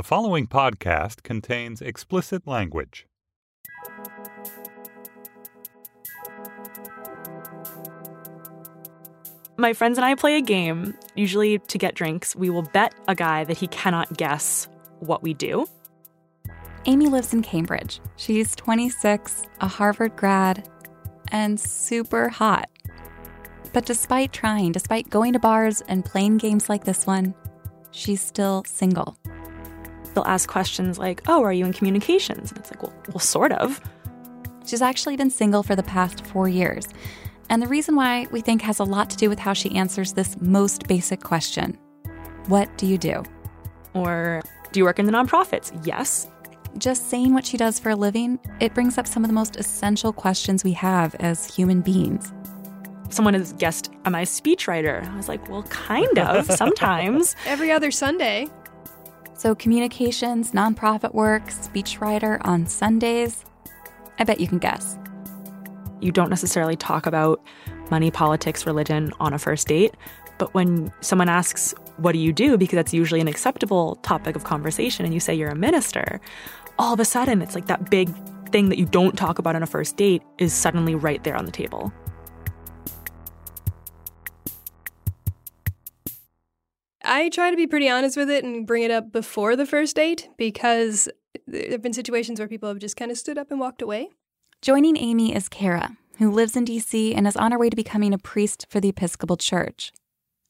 The following podcast contains explicit language. My friends and I play a game. Usually, to get drinks, we will bet a guy that he cannot guess what we do. Amy lives in Cambridge. She's 26, a Harvard grad, and super hot. But despite trying, despite going to bars and playing games like this one, she's still single. They'll ask questions like, Oh, are you in communications? And it's like, Well, well sort of. She's actually been single for the past four years. And the reason why we think has a lot to do with how she answers this most basic question What do you do? Or, Do you work in the nonprofits? Yes. Just saying what she does for a living, it brings up some of the most essential questions we have as human beings. Someone has guessed, Am I a speechwriter? I was like, Well, kind of, sometimes. Every other Sunday. So, communications, nonprofit work, speechwriter on Sundays. I bet you can guess. You don't necessarily talk about money, politics, religion on a first date, but when someone asks, What do you do? because that's usually an acceptable topic of conversation, and you say you're a minister, all of a sudden it's like that big thing that you don't talk about on a first date is suddenly right there on the table. I try to be pretty honest with it and bring it up before the first date because there have been situations where people have just kind of stood up and walked away. Joining Amy is Kara, who lives in DC and is on her way to becoming a priest for the Episcopal Church.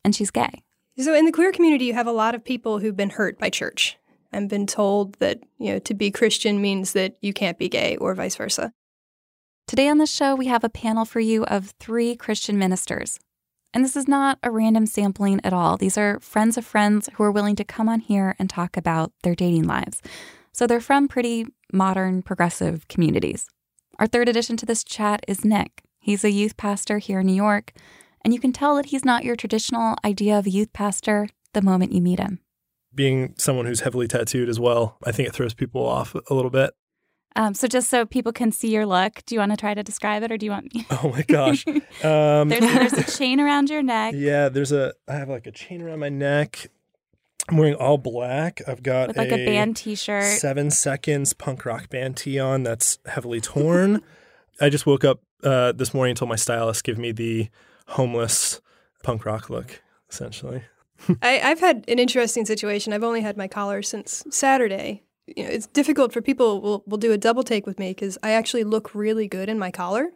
And she's gay. So, in the queer community, you have a lot of people who've been hurt by church and been told that, you know, to be Christian means that you can't be gay or vice versa. Today on the show, we have a panel for you of three Christian ministers and this is not a random sampling at all. These are friends of friends who are willing to come on here and talk about their dating lives. So they're from pretty modern, progressive communities. Our third addition to this chat is Nick. He's a youth pastor here in New York, and you can tell that he's not your traditional idea of a youth pastor the moment you meet him. Being someone who's heavily tattooed as well, I think it throws people off a little bit. Um, so just so people can see your look, do you want to try to describe it, or do you want me? Oh my gosh! Um, there's, there's a chain around your neck. Yeah, there's a. I have like a chain around my neck. I'm wearing all black. I've got With like a, a band T-shirt. Seven seconds punk rock band tee on that's heavily torn. I just woke up uh, this morning until my stylist gave me the homeless punk rock look, essentially. I, have had an interesting situation. I've only had my collar since Saturday, you know, it's difficult for people will will do a double take with me because I actually look really good in my collar,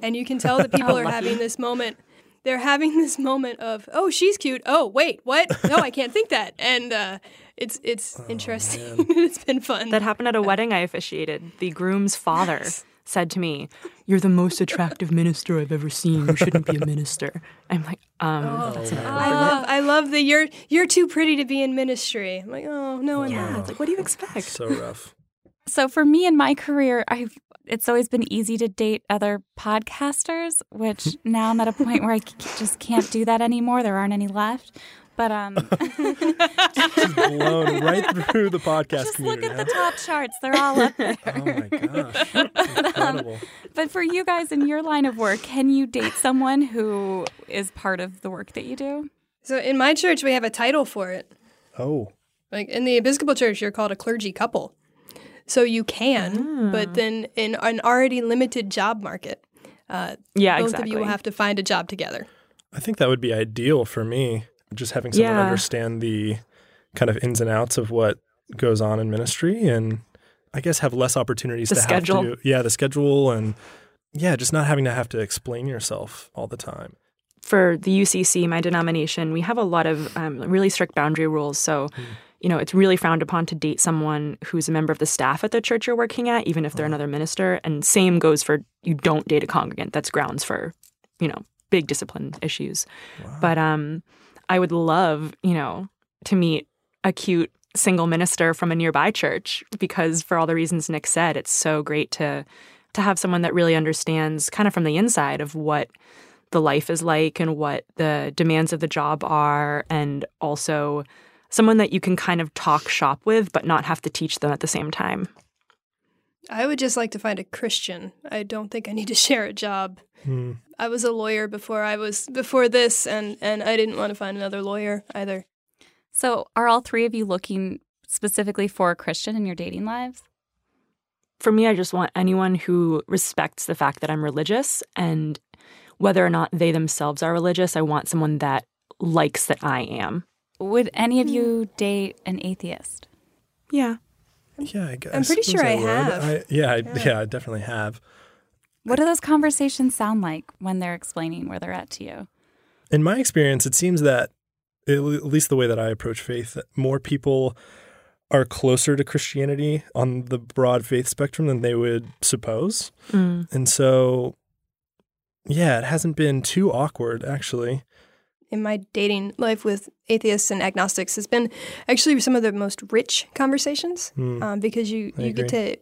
and you can tell that people are having this moment. They're having this moment of, oh, she's cute. Oh, wait, what? No, I can't think that. And uh, it's it's oh, interesting. it's been fun. That happened at a wedding I officiated. The groom's father said to me, "You're the most attractive minister I've ever seen. You shouldn't be a minister." I'm like, um, oh, that's I love, I love that you're you're too pretty to be in ministry. I'm like, oh no, I'm yeah. not. It's like, what do you expect? So rough. So for me in my career, I've it's always been easy to date other podcasters, which now I'm at a point where I just can't do that anymore. There aren't any left. But um, she's blown right through the podcast. Just look at the top charts; they're all up there. oh my gosh, but, um, but for you guys in your line of work, can you date someone who is part of the work that you do? So in my church, we have a title for it. Oh, like in the Episcopal Church, you're called a clergy couple. So you can, but ah. then in an already limited job market, uh, yeah, both exactly. of you will have to find a job together. I think that would be ideal for me just having someone yeah. understand the kind of ins and outs of what goes on in ministry and I guess, have less opportunities The to schedule. have to, yeah, the schedule and yeah, just not having to have to explain yourself all the time. for the UCC, my denomination, we have a lot of um, really strict boundary rules. So, you know, it's really frowned upon to date someone who's a member of the staff at the church you're working at, even if they're another minister. And same goes for you don't date a congregant. That's grounds for, you know, big discipline issues. But um, I would love, you know, to meet a cute single minister from a nearby church because for all the reasons Nick said, it's so great to to have someone that really understands kind of from the inside of what the life is like and what the demands of the job are and also someone that you can kind of talk shop with but not have to teach them at the same time. I would just like to find a Christian. I don't think I need to share a job. Hmm. I was a lawyer before I was before this, and and I didn't want to find another lawyer either. So, are all three of you looking specifically for a Christian in your dating lives? For me, I just want anyone who respects the fact that I'm religious and whether or not they themselves are religious, I want someone that likes that I am. Would any of you date an atheist? Yeah. Yeah, I guess. I'm pretty sure I would. have. I, yeah, I, Yeah. yeah, I definitely have. What do those conversations sound like when they're explaining where they're at to you? In my experience, it seems that, at least the way that I approach faith, that more people are closer to Christianity on the broad faith spectrum than they would suppose. Mm. And so, yeah, it hasn't been too awkward, actually. In my dating life with atheists and agnostics has been actually some of the most rich conversations Hmm. um, because you, I you get to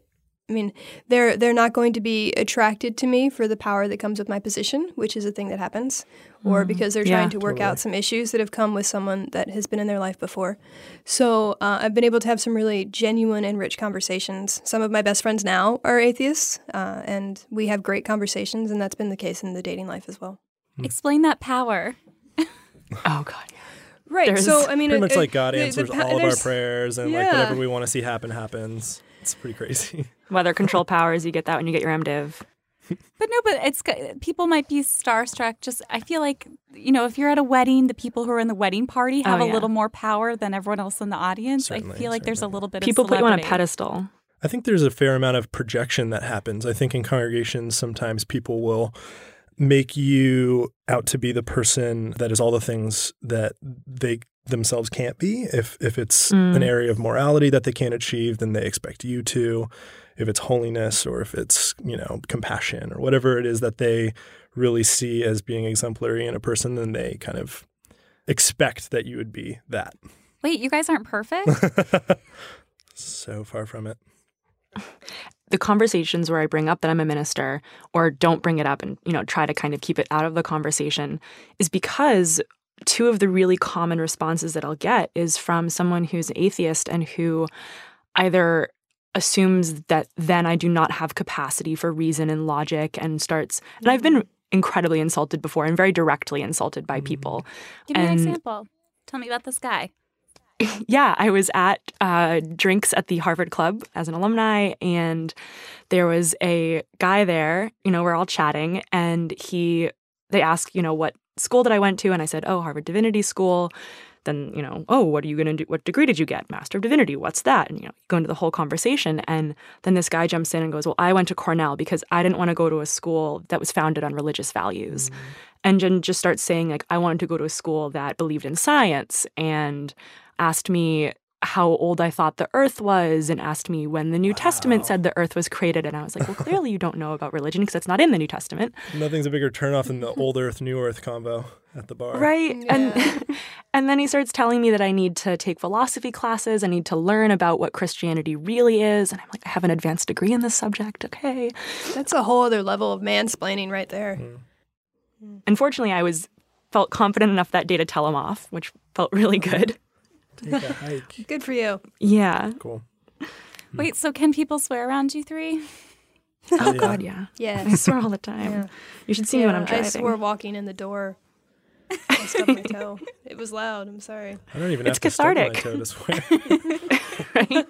I mean they're they're not going to be attracted to me for the power that comes with my position which is a thing that happens or because they're Yeah, trying to work totally. out some issues that have come with someone that has been in their life before so uh, I've been able to have some really genuine and rich conversations some of my best friends now are atheists uh, and we have great conversations and that's been the case in the dating life as well Explain that power. Oh God. right There's so I mean Pretty it- much like it- God the- the answers pa- all of our prayers and like whatever we want to see happen happens. It's pretty crazy. Weather control powers, you get that when you get your MDiv. But no, but it's people might be starstruck. Just I feel like you know, if you're at a wedding, the people who are in the wedding party oh, have Oh, a little more power than everyone else in the audience. I feel like there's a little bit People of people put you on a pedestal. I think there's a fair amount of projection that happens. I think in congregations, sometimes people will make you out to be the person that is all the things that they themselves can't be. If if it's Mm. an area of morality that they can't achieve, then they expect you to. If it's holiness or if it's, you know, compassion or whatever it is that they really see as being exemplary in a person, then they kind of expect that you would be that. Wait, you guys aren't perfect. So far from it. the conversations where I bring up that I'm a minister or don't bring it up and you know try to kind of keep it out of the conversation is because two of the really common responses that I'll get is from someone who's atheist and who either assumes that then I do not have capacity for reason and logic and starts and I've mm-hmm. been incredibly insulted before and very directly insulted by mm-hmm. people. Give me an example. Tell me about this guy. yeah, I was at uh, drinks at the Harvard Club as an alumni, and there was a guy there. You know, we're all chatting, and he they asked, you know, what school that I went to, and I said, oh, Harvard Divinity School. Then you know, oh, what are you going to do? What degree did you get? Master of Divinity. What's that? And you know, go into the whole conversation, and then this guy jumps in and goes, well, I went to Cornell because I didn't want to go to a school that was founded on religious values and then just starts saying like i wanted to go to a school that believed in science and asked me how old i thought the earth was and asked me when the new testament said the earth was created and i was like well clearly you don't know about religion because it's not in the new testament. Nothing's a bigger turnoff than the old earth, new earth combo at the bar. right and and then he starts telling me that i need to take philosophy classes i need to learn about what christianity really is and i'm like i have an advanced degree in this subject okay. That's a whole other level of mansplaining right there. Hmm. unfortunately i was felt confident enough that day to tell him off which felt really good Take a hike. Good for you. yeah Cool. Hmm. Wait, so can people swear around you three? Oh Yeah. God, yeah. Yeah. I swear all the time. Yeah. You should see me when I'm I driving. swore walking in the door. I stubbed my toe. It was loud. I'm sorry. I don't even It's have to stub my cathartic. toe to swear. right?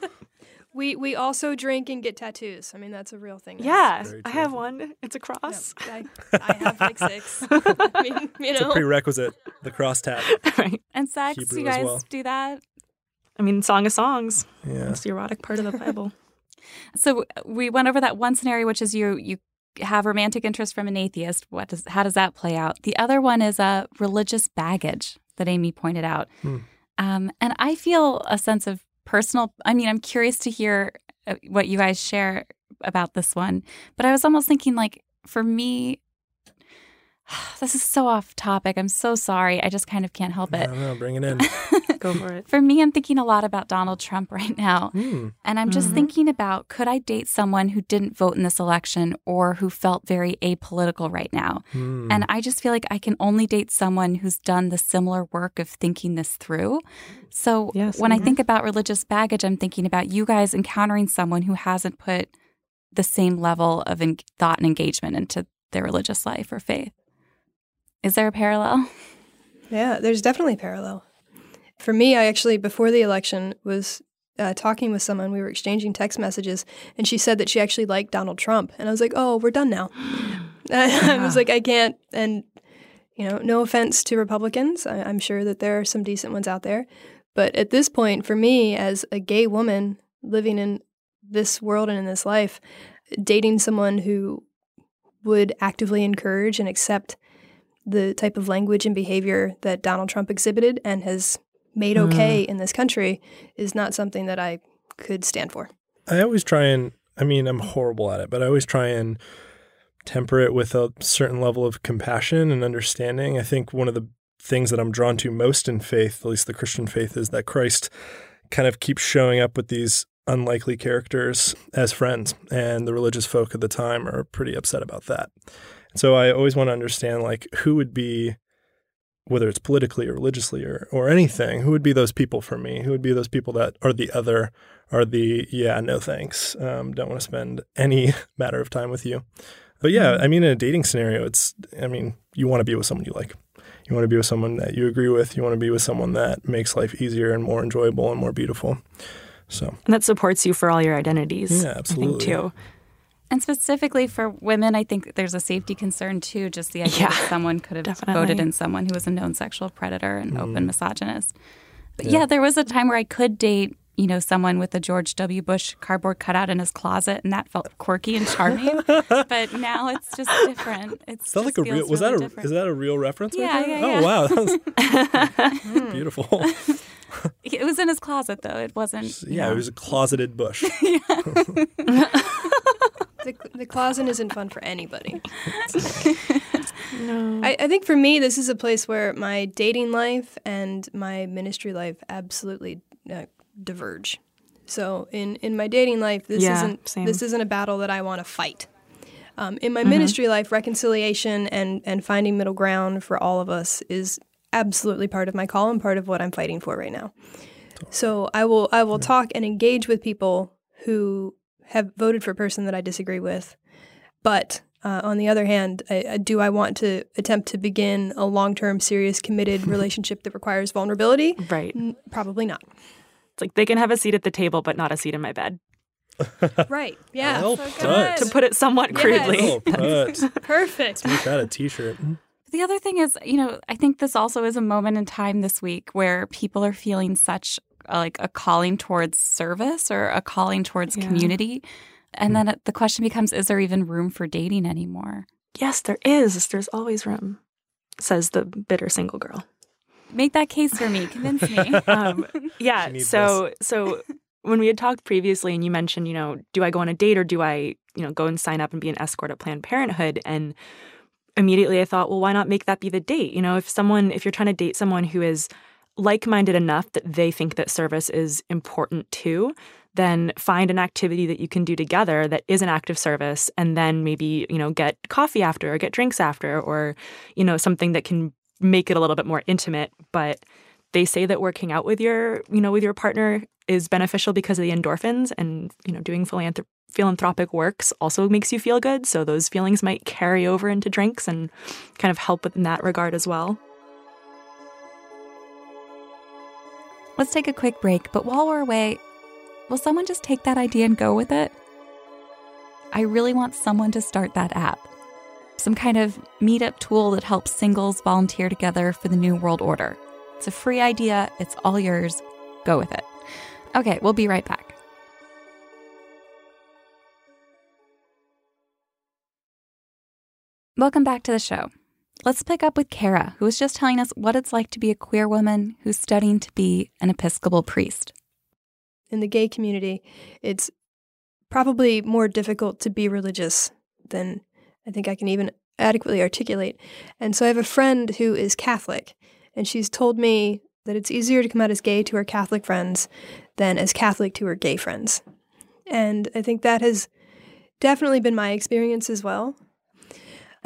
We we also drink and get tattoos. I mean, that's a real thing. Yeah, I have one. It's a cross. I, I have like six. I mean, you It's a know. prerequisite, the cross tat. right. And sex, Hebrew you guys well. do that? I mean, Song of Songs. Yeah. It's the erotic part of the Bible. So we went over that one scenario, which is you you have romantic interest from an atheist. What does how does that play out? The other one is a religious baggage that Amy pointed out, Hmm. um, and I feel a sense of personal. I mean, I'm curious to hear uh, what you guys share about this one, but I was almost thinking like for me. This is so off topic. I'm so sorry. I just kind of can't help it. I it. don't bring it in. Go for it. For me, I'm thinking a lot about Donald Trump right now. Hmm. And I'm just Mhm. thinking about could I date someone who didn't vote in this election or who felt very apolitical right now? Hmm. And I just feel like I can only date someone who's done the similar work of thinking this through. So Yes. when I Mhm. think about religious baggage, I'm thinking about you guys encountering someone who hasn't put the same level of en- thought and engagement into their religious life or faith. Is there a parallel? Yeah, there's definitely a parallel. For me, I actually, before the election, was uh, talking with someone. We were exchanging text messages, and she said that she actually liked Donald Trump. And I was like, oh, we're done now. I was like, I can't. And, you know, no offense to Republicans. I, I'm sure that there are some decent ones out there. But at this point, for me, as a gay woman living in this world and in this life, dating someone who would actively encourage and accept the type of language and behavior that Donald Trump exhibited and has made mm. okay in this country is not something that I could stand for. I always try and, I mean, I'm horrible at it, but I always try and temper it with a certain level of compassion and understanding. I think one of the things that I'm drawn to most in faith, at least the Christian faith, is that Christ kind of keeps showing up with these unlikely characters as friends. And the religious folk at the time are pretty upset about that. So I always want to understand like who would be whether it's politically or religiously or, or anything, who would be those people for me? Who would be those people that are the other, are the, yeah, no thanks, um, don't want to spend any matter of time with you. But yeah, I mean, in a dating scenario, it's, I mean, you want to be with someone you like. You want to be with someone that you agree with. You want to be with someone that makes life easier and more enjoyable and more beautiful. So, And that supports you for all your identities. Yeah, absolutely. think too. And specifically for women, I think there's a safety concern too, just the idea Yeah, that someone could have definitely. voted in someone who was a known sexual predator and open misogynist. But Mm. Yeah. yeah. there was a time where I could date, you know, someone with a George W. Bush cardboard cutout in his closet, and that felt quirky and charming. but now it's just different. It's is like a real, feels was that a, different. is that a real reference? right Yeah, there? yeah, oh, wow. That was beautiful. It was in his closet though. It wasn't. you Yeah, know. it was a closeted bush. The, closet isn't fun for anybody. No. I, I think for me, this is a place where my dating life and my ministry life absolutely uh, diverge. So in, in my dating life, this Yeah, isn't same. this isn't a battle that I want to fight. Um, in my ministry life, reconciliation and and finding middle ground for all of us is absolutely part of my call and part of what I'm fighting for right now. So I will I will talk and engage with people who have voted for a person that I disagree with, but uh, on the other hand, I, I, do I want to attempt to begin a long term, serious, committed relationship that requires vulnerability? right. N- Probably not. It's like they can have a seat at the table, but not a seat in my bed. Right. Yeah. Well So put. To put it somewhat Yes. crudely. Oh, put. Perfect. Make that a t-shirt. The other thing is, you know, I think this also is a moment in time this week where people are feeling such like a calling towards service or a calling towards Yeah. community. And then the question becomes is there even room for dating anymore? Yes, there is. There's always room, says the bitter single girl. Make that case for me. Convince me. Um, yeah. She needs So, so when we had talked previously, and you mentioned, you know, do I go on a date or do I, you know, go and sign up and be an escort at Planned Parenthood? And immediately I thought, well, why not make that be the date? You know, if someone, if you're trying to date someone who is like-minded enough that they think that service is important too, then find an activity that you can do together that is an act of service and then maybe, you know, get coffee after or get drinks after or, you know, something that can make it a little bit more intimate. But they say that working out with your, you know, with your partner is beneficial because of the endorphins and, you know, doing philanthrop- philanthropic works also makes you feel good. So those feelings might carry over into drinks and kind of help in that regard as well. Let's take a quick break, but while we're away, will someone just take that idea and go with it? I really want someone to start that app. Some kind of meetup tool that helps singles volunteer together for the New World Order. It's a free idea, it's all yours. Go with it. Okay, we'll be right back. Welcome back to the show. Let's pick up with Kara, who was just telling us what it's like to be a queer woman who's studying to be an Episcopal priest. In the gay community, it's probably more difficult to be religious than I think I can even adequately articulate. And so I have a friend who is Catholic, and she's told me that it's easier to come out as gay to her Catholic friends than as Catholic to her gay friends. And I think that has definitely been my experience as well.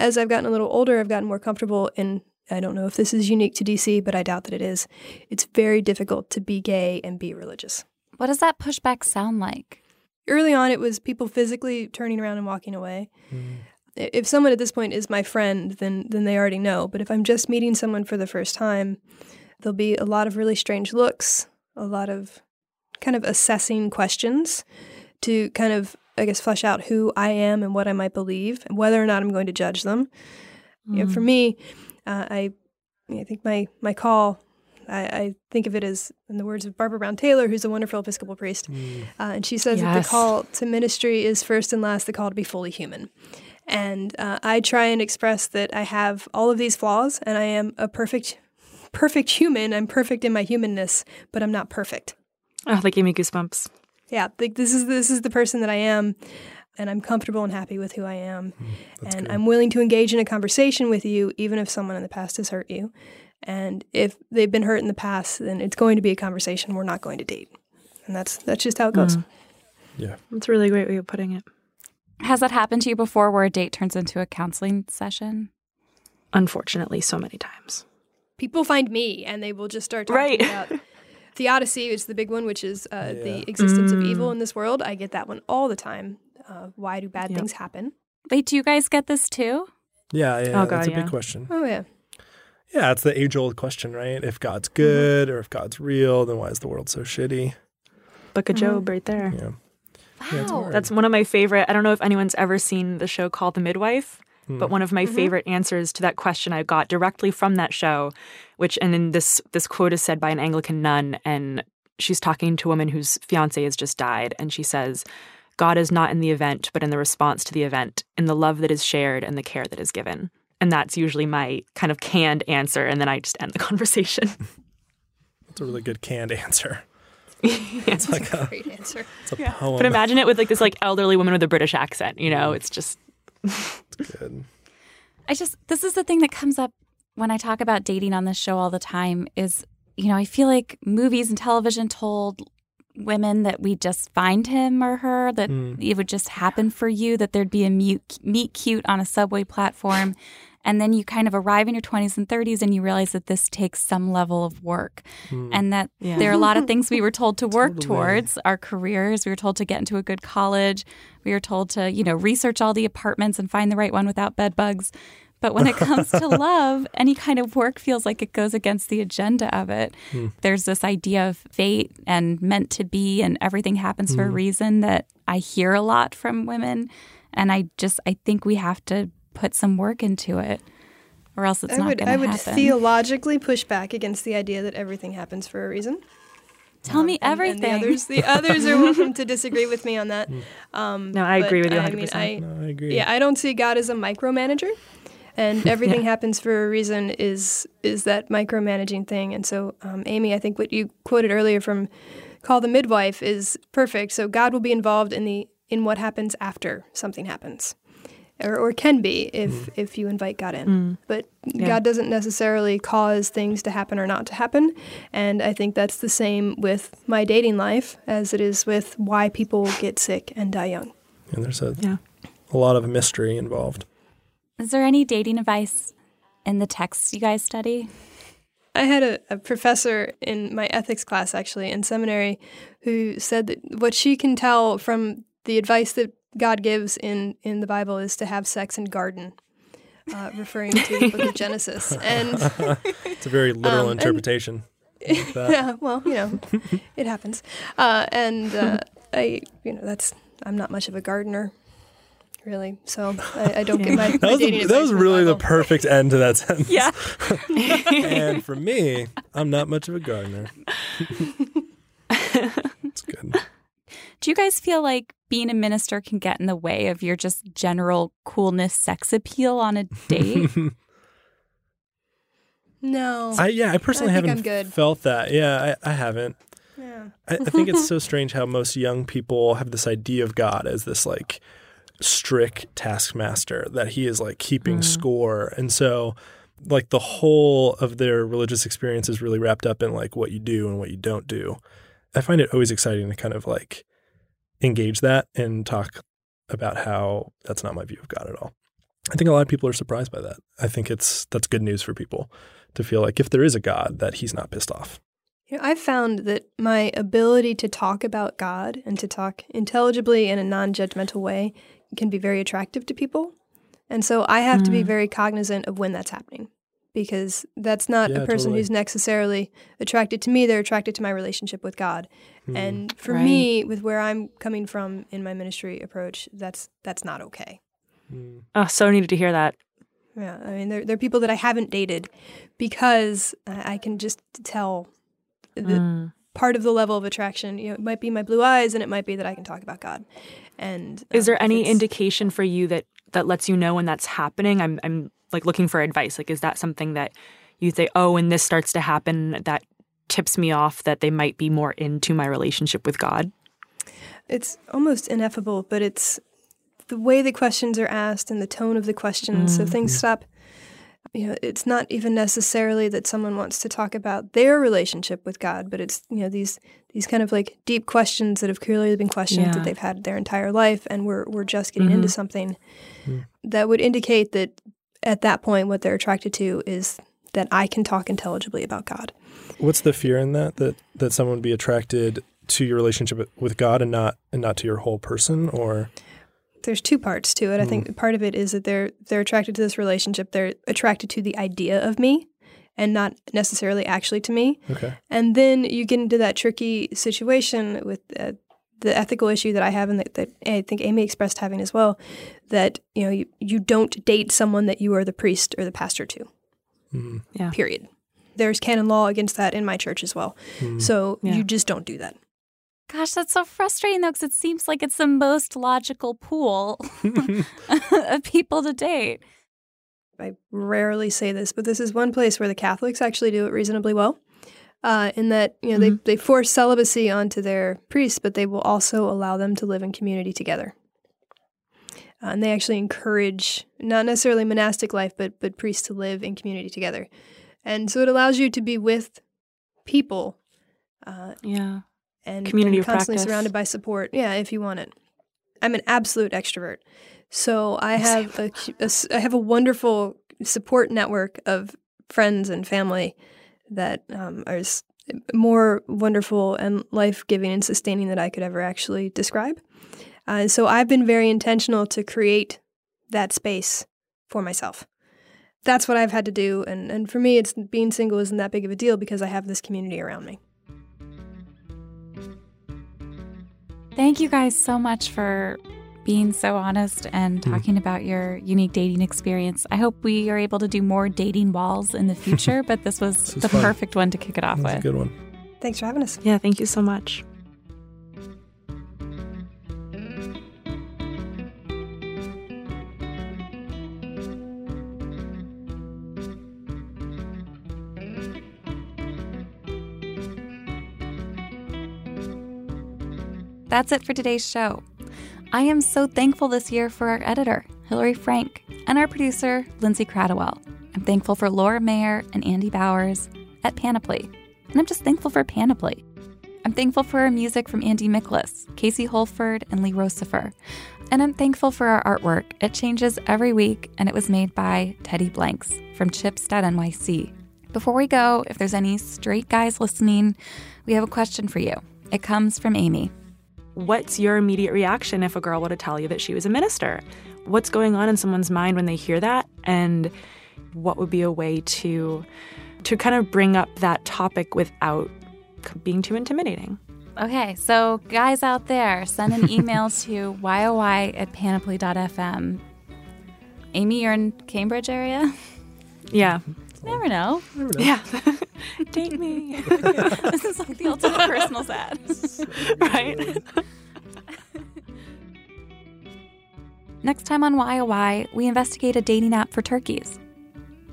As I've gotten a little older, I've gotten more comfortable in I don't know if this is unique to DC, but I doubt that it is. It's very difficult to be gay and be religious. What does that pushback sound like? Early on, it was people physically turning around and walking away. Mm. If someone at this point is my friend, then then they already know. But if I'm just meeting someone for the first time, there'll be a lot of really strange looks, a lot of kind of assessing questions to kind of I guess flesh out who I am and what I might believe, and whether or not I'm going to judge them. Mm. You know, for mm. me, uh, I I think my my call. I, I, think of it as, in the words of Barbara Brown Taylor, who's a wonderful Episcopal priest, mm. uh, and she says yes. that the call to ministry is first and last the call to be fully human. And uh, I try and express that I have all of these flaws, and I am a perfect, perfect human. I'm perfect in my humanness, but I'm not perfect. Oh, that gave me goosebumps. Yeah, like this is this is the person that I am and I'm comfortable and happy with who I am. Mm, and good. I'm willing to engage in a conversation with you, even if someone in the past has hurt you. And if they've been hurt in the past, then it's going to be a conversation. We're not going to date. And that's that's just how it goes. Mm. Yeah. That's a really great way of putting it. Has that happened to you before where a date turns into a counseling session? Unfortunately, so many times. People find me and they will just start talking right. about theodicy is the big one, which is uh, yeah. the existence mm. of evil mm. in this world. I get that one all the time. Uh, why do bad yep. things happen? Wait, do you guys get this too? Yeah, yeah, oh, God, that's a yeah. big question. Oh yeah. Yeah, it's the age old question, right? If God's mm-hmm. good mm-hmm. or if God's real, then why is the world so shitty? Book of mm-hmm. Job right there. Yeah. Wow. Yeah, That's one of my favorite. I don't know if anyone's ever seen the show called The Midwife, mm. but one of my mm-hmm. favorite answers to that question I got directly from that show, which and then this this quote is said by an Anglican nun and she's talking to a woman whose fiance has just died and she says, God is not in the event, but in the response to the event, in the love that is shared and the care that is given. And that's usually my kind of canned answer. And then I just end the conversation. That's a really good canned answer. it's like a, great answer. It's a yeah. poem. But imagine it with like this like elderly woman with a British accent. You know, it's just. It's good. I just this is the thing that comes up when I talk about dating on this show all the time. Is you know I feel like movies and television told women that we just find him or her that mm. it would just happen for you that there'd be a mute, meet cute on a subway platform and then you kind of arrive in your 20s and 30s and you realize that this takes some level of work mm. and that yeah. there are a lot of things we were told to work totally. towards our careers. We were told to get into a good college. We were told to, you know, research all the apartments and find the right one without bed bugs. But when it comes to love, any kind of work feels like it goes against the agenda of it. Mm. There's this idea of fate and meant to be, and everything happens mm. for a hmm. reason that I hear a lot from women. And I just, I think we have to put some work into it or else it's I not going to happen. I would theologically push back against the idea that everything happens for a reason. Tell um, me everything. And, and the others, the others are welcome to disagree with me on that. Hmm. Um, no, I agree with you 100%. I mean, I, no, I agree. Yeah, I don't see God as a micromanager, and everything yeah. happens for a reason. Is is that micromanaging thing? And so, um, Amy, I think what you quoted earlier from "Call the Midwife" is perfect. So God will be involved in the in what happens after something happens or, or can be if mm. if you invite God in. Mm. But yeah. God doesn't necessarily cause things to happen or not to happen. And I think that's the same with my dating life as it is with why people get sick and die young. And there's a yeah. a lot of mystery involved. Is there any dating advice in the texts you guys study? I had a, a, professor in my ethics class, actually, in seminary, who said that what she can tell from the advice that God gives in in the Bible is to have sex and garden, uh, referring to the book of Genesis. And it's a very literal um, interpretation. And, yeah, well, you know, it happens. Uh, and uh, I, you know, that's I'm not much of a gardener, really. So I, I don't get my, that was, the, that was really the perfect end to that sentence. Yeah. and for me, I'm not much of a gardener. it's good. Do you guys feel like being a minister can get in the way of your just general coolness sex appeal on a date? No. I yeah, I personally I haven't good. felt that. Yeah, I, I haven't. yeah. I, I think it's so strange how most young people have this idea of God as this like strict taskmaster that he is like keeping mm-hmm. score. And so like the whole of their religious experience is really wrapped up in like what you do and what you don't do. I find it always exciting to kind of like engage that and talk about how that's not my view of God at all. I think a lot of people are surprised by that. I think it's that's good news for people to feel like if there is a God that he's not pissed off. You know, I've found that my ability to talk about God and to talk intelligibly in a non judgmental way can be very attractive to people. And so I have to be mm. very cognizant of when that's happening because that's not Yeah, a person totally. who's necessarily attracted to me. They're attracted to my relationship with God. Hmm. And for Right. me, with where I'm coming from in my ministry approach, that's that's not okay. Oh, so needed to hear that. Yeah, I mean, there, there are people that I haven't dated because I I can just tell the Mm. part of the level of attraction. You know, it might be my blue eyes, and it might be that I can talk about God. And Is um, there any indication for you that that lets you know when that's happening? I'm I'm like looking for advice. Like, is that something that you say, oh, when this starts to happen, that tips me off that they might be more into my relationship with God? It's almost ineffable, but it's the way the questions are asked and the tone of the questions. So mm. things stop. You know, it's not even necessarily that someone wants to talk about their relationship with God, but it's you know these these kind of like deep questions that have clearly been questions Yeah. that they've had their entire life, and we're we're just getting into mm-hmm. something hmm. that would indicate that at that point what they're attracted to is that I can talk intelligibly about God. What's the fear in that that that someone would be attracted to your relationship with God and not and not to your whole person or there's two parts to it. I think part of it is that they're they're attracted to this relationship. They're attracted to the idea of me and not necessarily actually to me. okay. And then you get into that tricky situation with uh, the ethical issue that I have and that, that I think Amy expressed having as well that you know you, you don't date someone that you are the priest or the pastor to. Mm. Yeah. Period. There's canon law against that in my church as well. So Yeah. you just don't do that. Gosh, that's so frustrating though, because it seems like it's the most logical pool of people to date. I rarely say this, but this is one place where the Catholics actually do it reasonably well. Uh, in that you know they, they force celibacy onto their priests, but they will also allow them to live in community together. Uh, and they actually encourage not necessarily monastic life, but but priests to live in community together. And so it allows you to be with people uh, Yeah. And, Community and constantly practice. surrounded by support. Yeah, if you want it. I'm an absolute extrovert, so I have a, a I have a wonderful support network of friends and family that um, are more wonderful and life giving and sustaining than I could ever actually describe. Uh, so I've been very intentional to create that space for myself. That's what I've had to do, and and for me, it's being single isn't that big of a deal because I have this community around me. Thank you guys so much for being so honest and hmm. talking about your unique dating experience. I hope we are able to do more dating walls in the future, but this was This the fun. perfect one to kick it off That's a with. good one. Thanks for having us. Yeah. Thank you so much. That's it for today's show. I am so thankful this year for our editor, Hilary Frank, and our producer, Lindsay Kratochwill. I'm thankful for Laura Mayer and Andy Bowers at Panoply. And I'm just thankful for Panoply. I'm thankful for our music from Andy Miklas, Casey Holford, and Lee Rosevere. And I'm thankful for our artwork. It changes every week, and it was made by Teddy Blanks from Chips.nyc. Before we go, if there's any straight guys listening, we have a question for you. It comes from Amy. What's your immediate reaction if a girl were to tell you that she was a minister? What's going on in someone's mind when they hear that? And what would be a way to to kind of bring up that topic without being too intimidating? Okay, so guys out there, send an email to yoy at panoply.fm. Amy, you're in Cambridge area? Yeah. Never know. Yeah. Date me. this is like the ultimate personal ad. right? Next time on Why Why, we investigate a dating app for turkeys.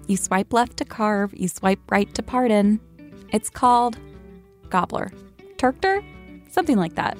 You swipe left to carve, you swipe right to pardon. It's called Gobbler. Turkter? Something like that.